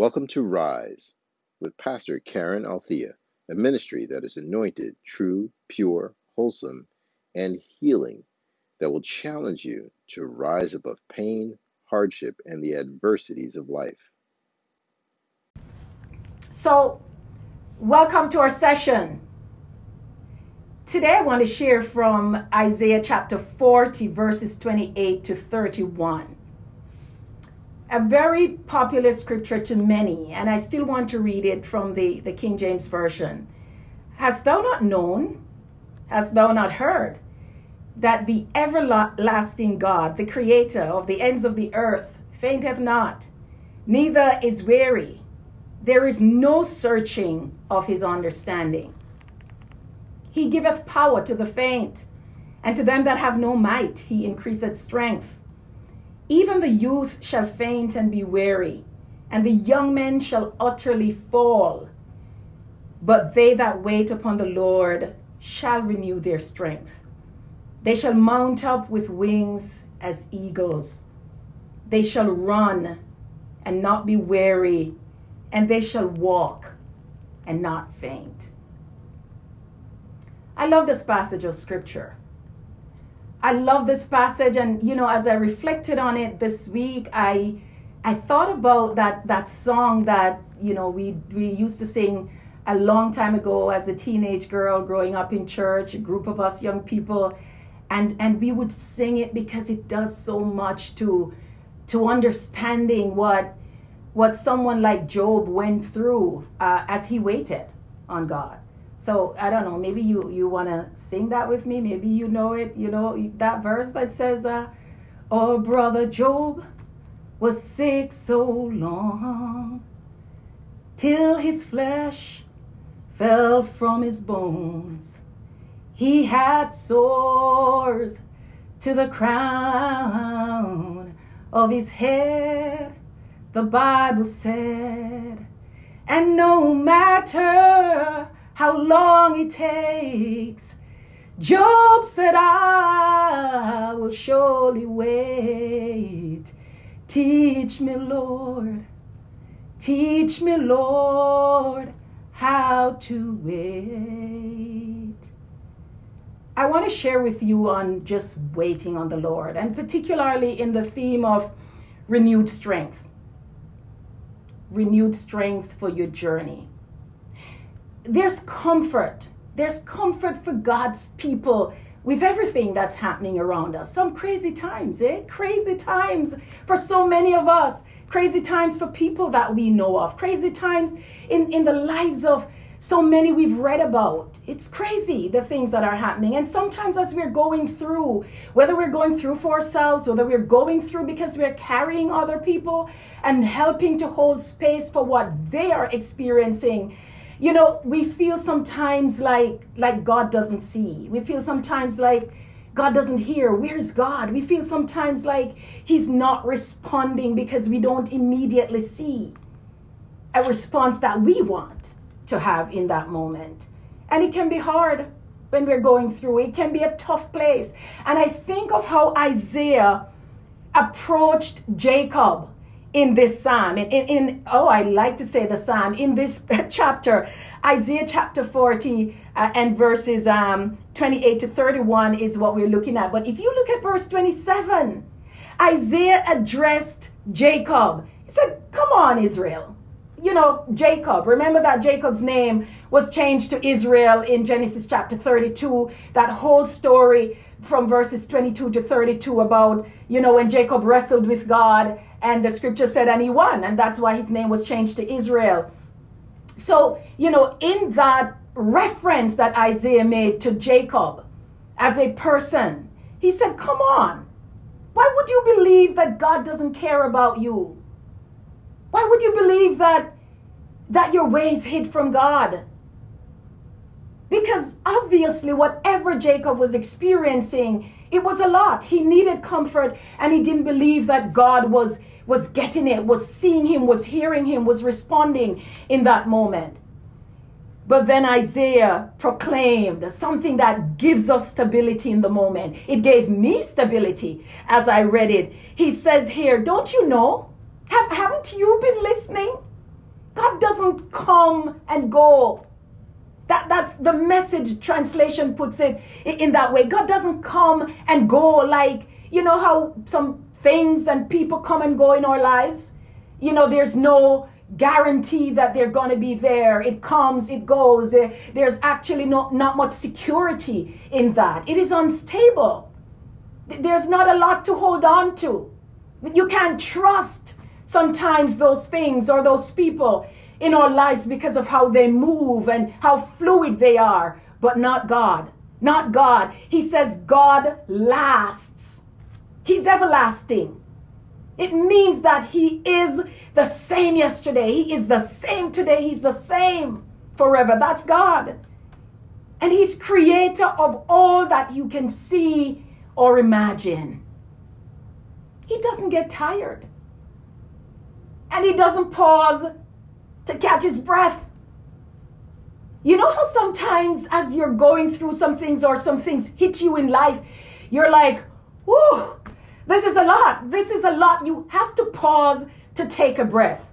Welcome to Rise with Pastor Karen Althea, a ministry that is anointed, true, pure, wholesome, and healing that will challenge you to rise above pain, hardship, and the adversities of life. So, welcome to our session. Today, I want to share from Isaiah chapter 40, verses 28 to 31. A very popular scripture to many, and I still want to read it from the, the King James Version. Hast thou not known? Hast thou not heard? That the everlasting God, the creator of the ends of the earth, fainteth not, neither is weary. There is no searching of his understanding. He giveth power to the faint, and to them that have no might he increaseth strength. Even the youth shall faint and be weary, and the young men shall utterly fall. But they that wait upon the Lord shall renew their strength. They shall mount up with wings as eagles. They shall run and not be weary, and they shall walk and not faint. I love this passage of scripture. I love this passage and you know as I reflected on it this week I I thought about that that song that you know we we used to sing a long time ago as a teenage girl growing up in church a group of us young people and and we would sing it because it does so much to to understanding what what someone like Job went through uh, as he waited on God so I don't know. Maybe you you want to sing that with me. Maybe you know it. You know that verse that says, uh, "Oh, brother Job was sick so long, till his flesh fell from his bones. He had sores to the crown of his head." The Bible said, and no matter how long it takes. Job said, I will surely wait. Teach me, Lord, teach me, Lord, how to wait. I want to share with you on just waiting on the Lord, and particularly in the theme of renewed strength. Renewed strength for your journey there's comfort. There's comfort for God's people with everything that's happening around us. Some crazy times, eh? Crazy times for so many of us. Crazy times for people that we know of. Crazy times in, in the lives of so many we've read about. It's crazy the things that are happening. And sometimes, as we're going through, whether we're going through for ourselves, whether we're going through because we're carrying other people and helping to hold space for what they are experiencing, you know we feel sometimes like like god doesn't see. We feel sometimes like god doesn't hear. Where's god? We feel sometimes like he's not responding because we don't immediately see a response that we want to have in that moment. And it can be hard when we're going through. It can be a tough place. And i think of how isaiah approached jacob in this psalm. In, in, in, oh, I like to say the psalm in this chapter, Isaiah chapter 40 uh, and verses um, 28 to 31 is what we're looking at. But if you look at verse 27, Isaiah addressed Jacob. He said, Come on, Israel. You know, Jacob. Remember that Jacob's name was changed to Israel in Genesis chapter 32. That whole story from verses 22 to 32 about, you know, when Jacob wrestled with God and the scripture said, and he won. And that's why his name was changed to Israel. So, you know, in that reference that Isaiah made to Jacob as a person, he said, Come on. Why would you believe that God doesn't care about you? Why would you believe that that your ways hid from God? Because obviously, whatever Jacob was experiencing, it was a lot. He needed comfort and he didn't believe that God was was getting it, was seeing him, was hearing him, was responding in that moment. But then Isaiah proclaimed something that gives us stability in the moment. It gave me stability as I read it. He says here, Don't you know? Have, haven't you been listening? God doesn't come and go. That, that's the message translation puts it in that way. God doesn't come and go like, you know, how some things and people come and go in our lives. You know, there's no guarantee that they're going to be there. It comes, it goes. There, there's actually not, not much security in that. It is unstable. There's not a lot to hold on to. You can't trust sometimes those things or those people in our lives because of how they move and how fluid they are, but not God. Not God. He says God lasts. He's everlasting. It means that He is the same yesterday. He is the same today. He's the same forever. That's God. And He's creator of all that you can see or imagine. He doesn't get tired. And He doesn't pause to catch His breath. You know how sometimes as you're going through some things or some things hit you in life, you're like, whoo, this is a lot. This is a lot. You have to pause to take a breath.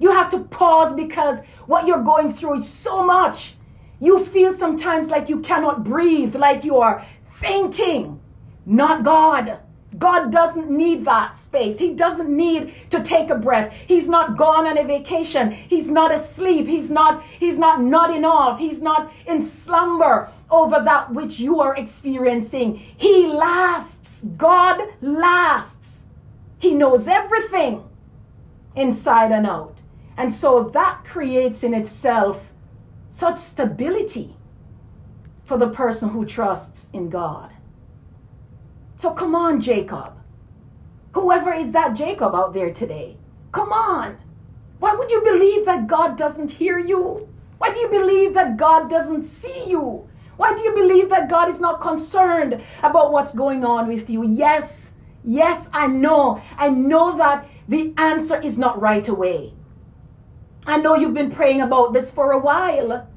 You have to pause because what you're going through is so much. You feel sometimes like you cannot breathe, like you are fainting. Not God. God doesn't need that space. He doesn't need to take a breath. He's not gone on a vacation. He's not asleep. He's not he's not nodding off. He's not in slumber over that which you are experiencing. He lasts. God lasts. He knows everything inside and out. And so that creates in itself such stability for the person who trusts in God. So come on, Jacob. Whoever is that Jacob out there today, come on. Why would you believe that God doesn't hear you? Why do you believe that God doesn't see you? Why do you believe that God is not concerned about what's going on with you? Yes, yes, I know. I know that the answer is not right away. I know you've been praying about this for a while.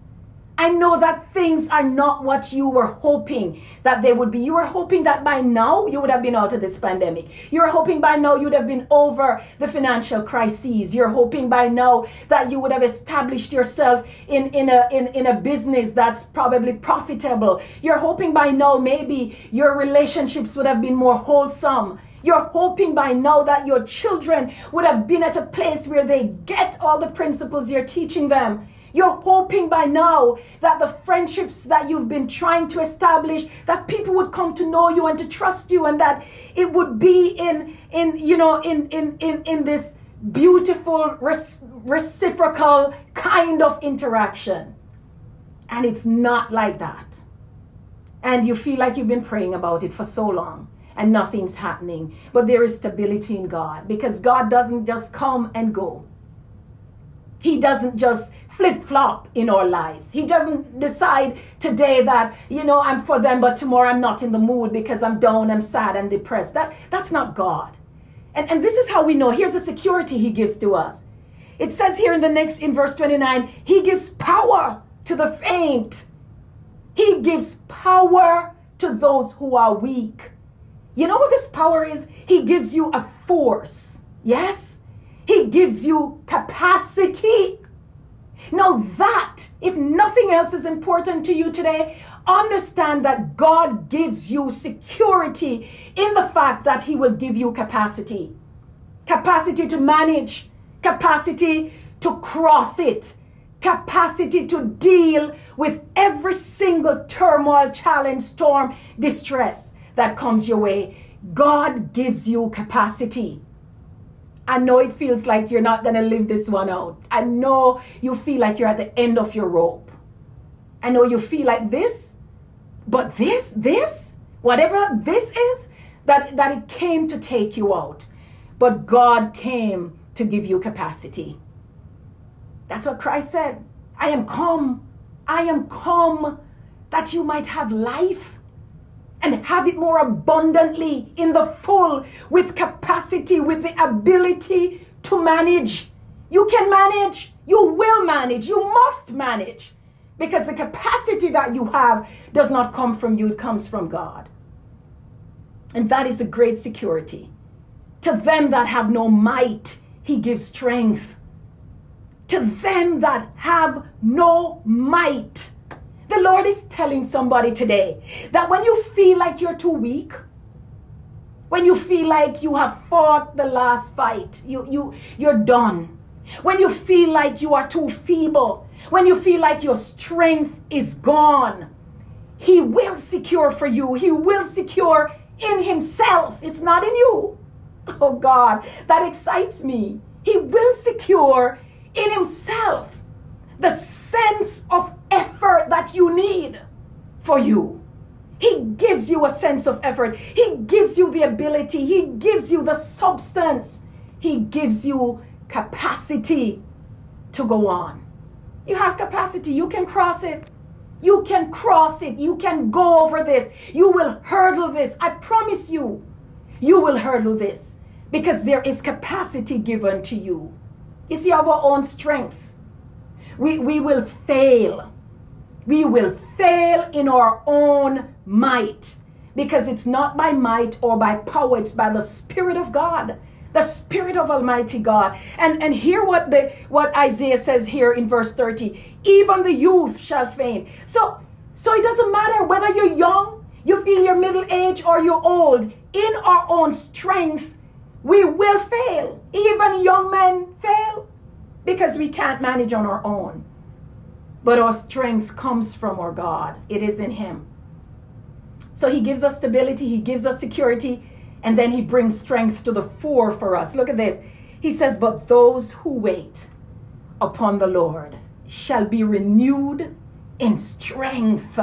I know that things are not what you were hoping that they would be. You were hoping that by now you would have been out of this pandemic. You were hoping by now you'd have been over the financial crises. You're hoping by now that you would have established yourself in, in, a, in, in a business that's probably profitable. You're hoping by now maybe your relationships would have been more wholesome. You're hoping by now that your children would have been at a place where they get all the principles you're teaching them. You're hoping by now that the friendships that you've been trying to establish, that people would come to know you and to trust you, and that it would be in, in you know, in, in, in, in this beautiful, reciprocal kind of interaction. And it's not like that. And you feel like you've been praying about it for so long and nothing's happening. But there is stability in God because God doesn't just come and go. He doesn't just flip flop in our lives. He doesn't decide today that, you know, I'm for them, but tomorrow I'm not in the mood because I'm down, I'm sad, I'm depressed. That, that's not God. And, and this is how we know. Here's the security he gives to us. It says here in the next, in verse 29, he gives power to the faint. He gives power to those who are weak. You know what this power is? He gives you a force. Yes? He gives you capacity. Now, that, if nothing else is important to you today, understand that God gives you security in the fact that He will give you capacity capacity to manage, capacity to cross it, capacity to deal with every single turmoil, challenge, storm, distress that comes your way. God gives you capacity. I know it feels like you're not going to live this one out. I know you feel like you're at the end of your rope. I know you feel like this, but this, this, whatever this is, that, that it came to take you out. But God came to give you capacity. That's what Christ said. I am come. I am come that you might have life and have it more abundantly in the full with capacity, with the ability to manage. You can manage. You will manage. You must manage. Because the capacity that you have does not come from you, it comes from God. And that is a great security. To them that have no might, he gives strength. to them that have no might. The Lord is telling somebody today that when you feel like you're too weak, when you feel like you have fought the last fight, you, you, you're done. When you feel like you are too feeble, when you feel like your strength is gone, He will secure for you. He will secure in Himself. It's not in you. Oh God, that excites me. He will secure in Himself the sense of effort that you need for you. He gives you a sense of effort. He gives you the ability. He gives you the substance. He gives you capacity to go on. You have capacity. You can cross it. You can cross it. You can go over this. You will hurdle this. I promise you, you will hurdle this because there is capacity given to you. You see, our own strength, we, we will fail. We will fail in our own might. Because it's not by might or by power, it's by the Spirit of God. The spirit of almighty god. And and hear what the what isaiah says here in verse 30 even the youth shall faint. So so it doesn't matter whether you're young you feel you're middle age or you're old. In our own strength we will fail. Even young men fail. Because we can't manage on our own but our strength comes from our god it is in him so he gives us stability he gives us security and then he brings strength to the fore for us. Look at this. He says, But those who wait upon the Lord shall be renewed in strength.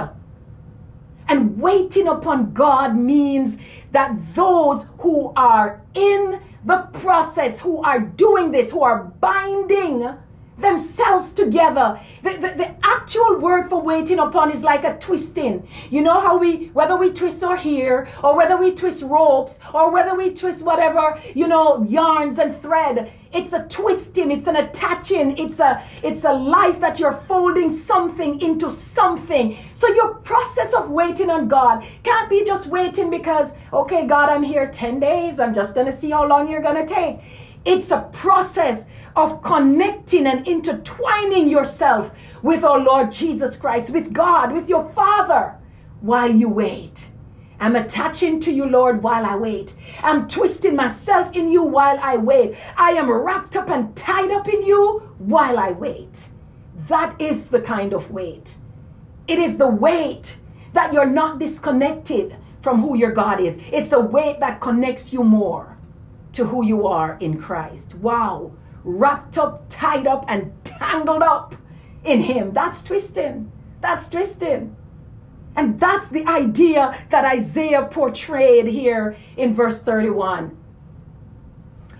And waiting upon God means that those who are in the process, who are doing this, who are binding themselves together. The, the, the, actual word for waiting upon is like a twisting. You know how we, whether we twist our hair or whether we twist ropes or whether we twist whatever, you know, yarns and thread. It's a twisting, it's an attaching, it's a it's a life that you're folding something into something. So your process of waiting on God can't be just waiting because, okay, God, I'm here 10 days. I'm just gonna see how long you're gonna take. It's a process of connecting and intertwining yourself with our Lord Jesus Christ, with God, with your Father, while you wait. I'm attaching to you, Lord, while I wait. I'm twisting myself in you while I wait. I am wrapped up and tied up in you while I wait. That is the kind of wait. It is the wait that you're not disconnected from who your God is. It's a wait that connects you more to who you are in Christ. Wow wrapped up, tied up, and tangled up in Him. That's twisting. That's twisting. And that's the idea that Isaiah portrayed here in verse 31.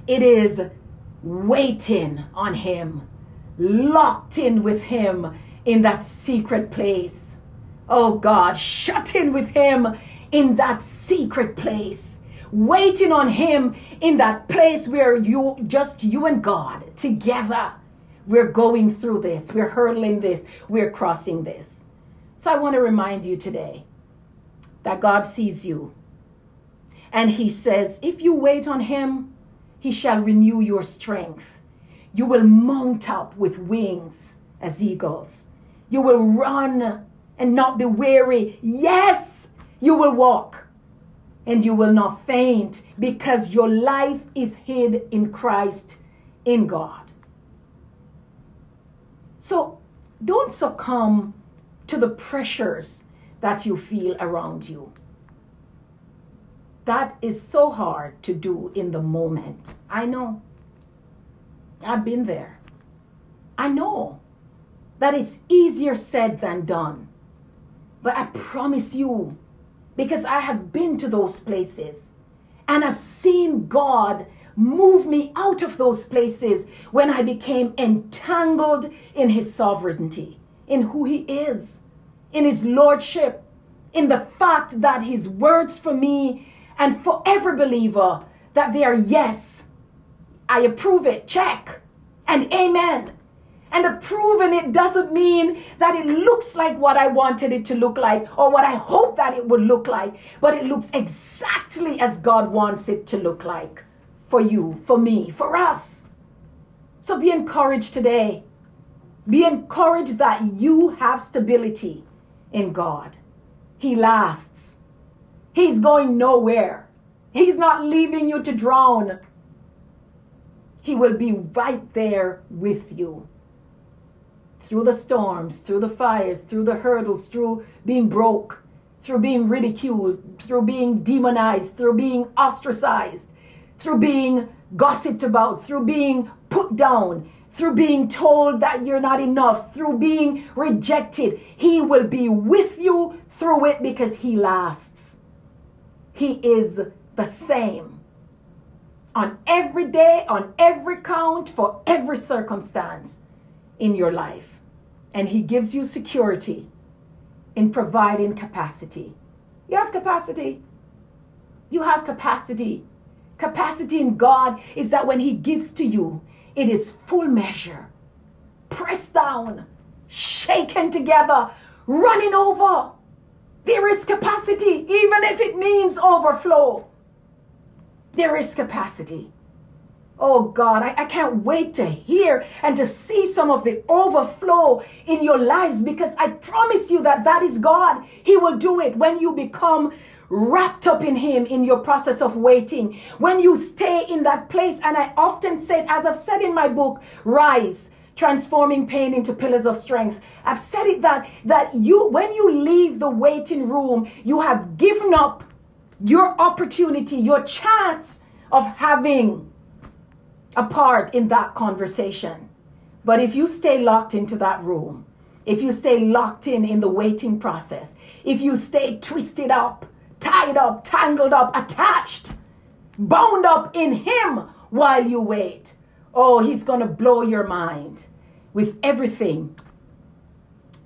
It is waiting on Him, locked in with Him in that secret place. Oh God, shut in with Him in that secret place waiting on Him in that place where you, just you and God together, we're going through this, we're hurdling this, we're crossing this. So I want to remind you today that God sees you. And He says, if you wait on Him, He shall renew your strength. You will mount up with wings as eagles. You will run and not be weary. Yes, you will walk and you will not faint because your life is hid in Christ in God. So don't succumb to the pressures that you feel around you. That is so hard to do in the moment. I know. I've been there. I know that it's easier said than done. But I promise you, because I have been to those places and I've seen God move me out of those places when I became entangled in His sovereignty, in who He is, in His Lordship, in the fact that His words for me and for every believer that they are yes. I approve it, check, and amen. And approving it doesn't mean that it looks like what I wanted it to look like or what I hope that it would look like, but it looks exactly as God wants it to look like for you, for me, for us. So be encouraged today. Be encouraged that you have stability in God. He lasts. He's going nowhere. He's not leaving you to drown. He will be right there with you. Through the storms, through the fires, through the hurdles, through being broke, through being ridiculed, through being demonized, through being ostracized, through being gossiped about, through being put down, through being told that you're not enough, through being rejected. He will be with you through it because He lasts. He is the same on every day, on every count, for every circumstance in your life. And He gives you security in providing capacity. You have capacity. You have capacity. Capacity in God is that when He gives to you, it is full measure, pressed down, shaken together, running over. There is capacity, even if it means overflow. There is capacity. Oh God, I, I, can't wait to hear and to see some of the overflow in your lives because I promise you that that is God. He will do it when you become wrapped up in Him in your process of waiting. When you stay in that place, and I often said, as I've said in my book, Rise transforming pain into pillars of strength. I've said it that that you when you leave the waiting room, you have given up your opportunity, your chance of having a part in that conversation. But if you stay locked into that room, if you stay locked in in the waiting process, if you stay twisted up, tied up, tangled up, attached, bound up in Him while you wait, oh, He's going to blow your mind with everything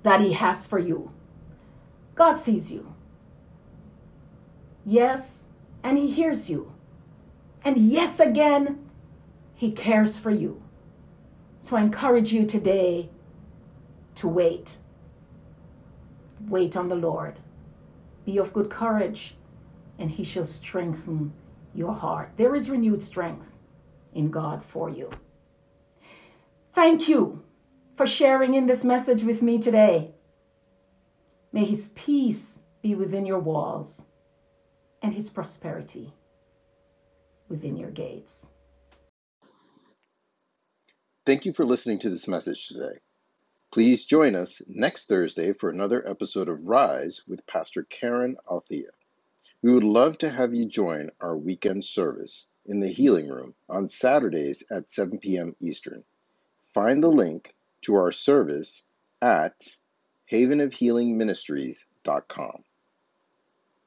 that He has for you. God sees you. Yes, and He hears you. And yes, again, he cares for you. So I encourage you today to wait. Wait on the Lord. Be of good courage, and He shall strengthen your heart. There is renewed strength in God for you. Thank you for sharing in this message with me today. May His peace be within your walls and His prosperity within your gates. Thank you for listening to this message today. Please join us next Thursday for another episode of Rise with Pastor Karen Althea. We would love to have you join our weekend service in the Healing Room on Saturdays at 7 p.m. Eastern. Find the link to our service at havenofhealingministries.com.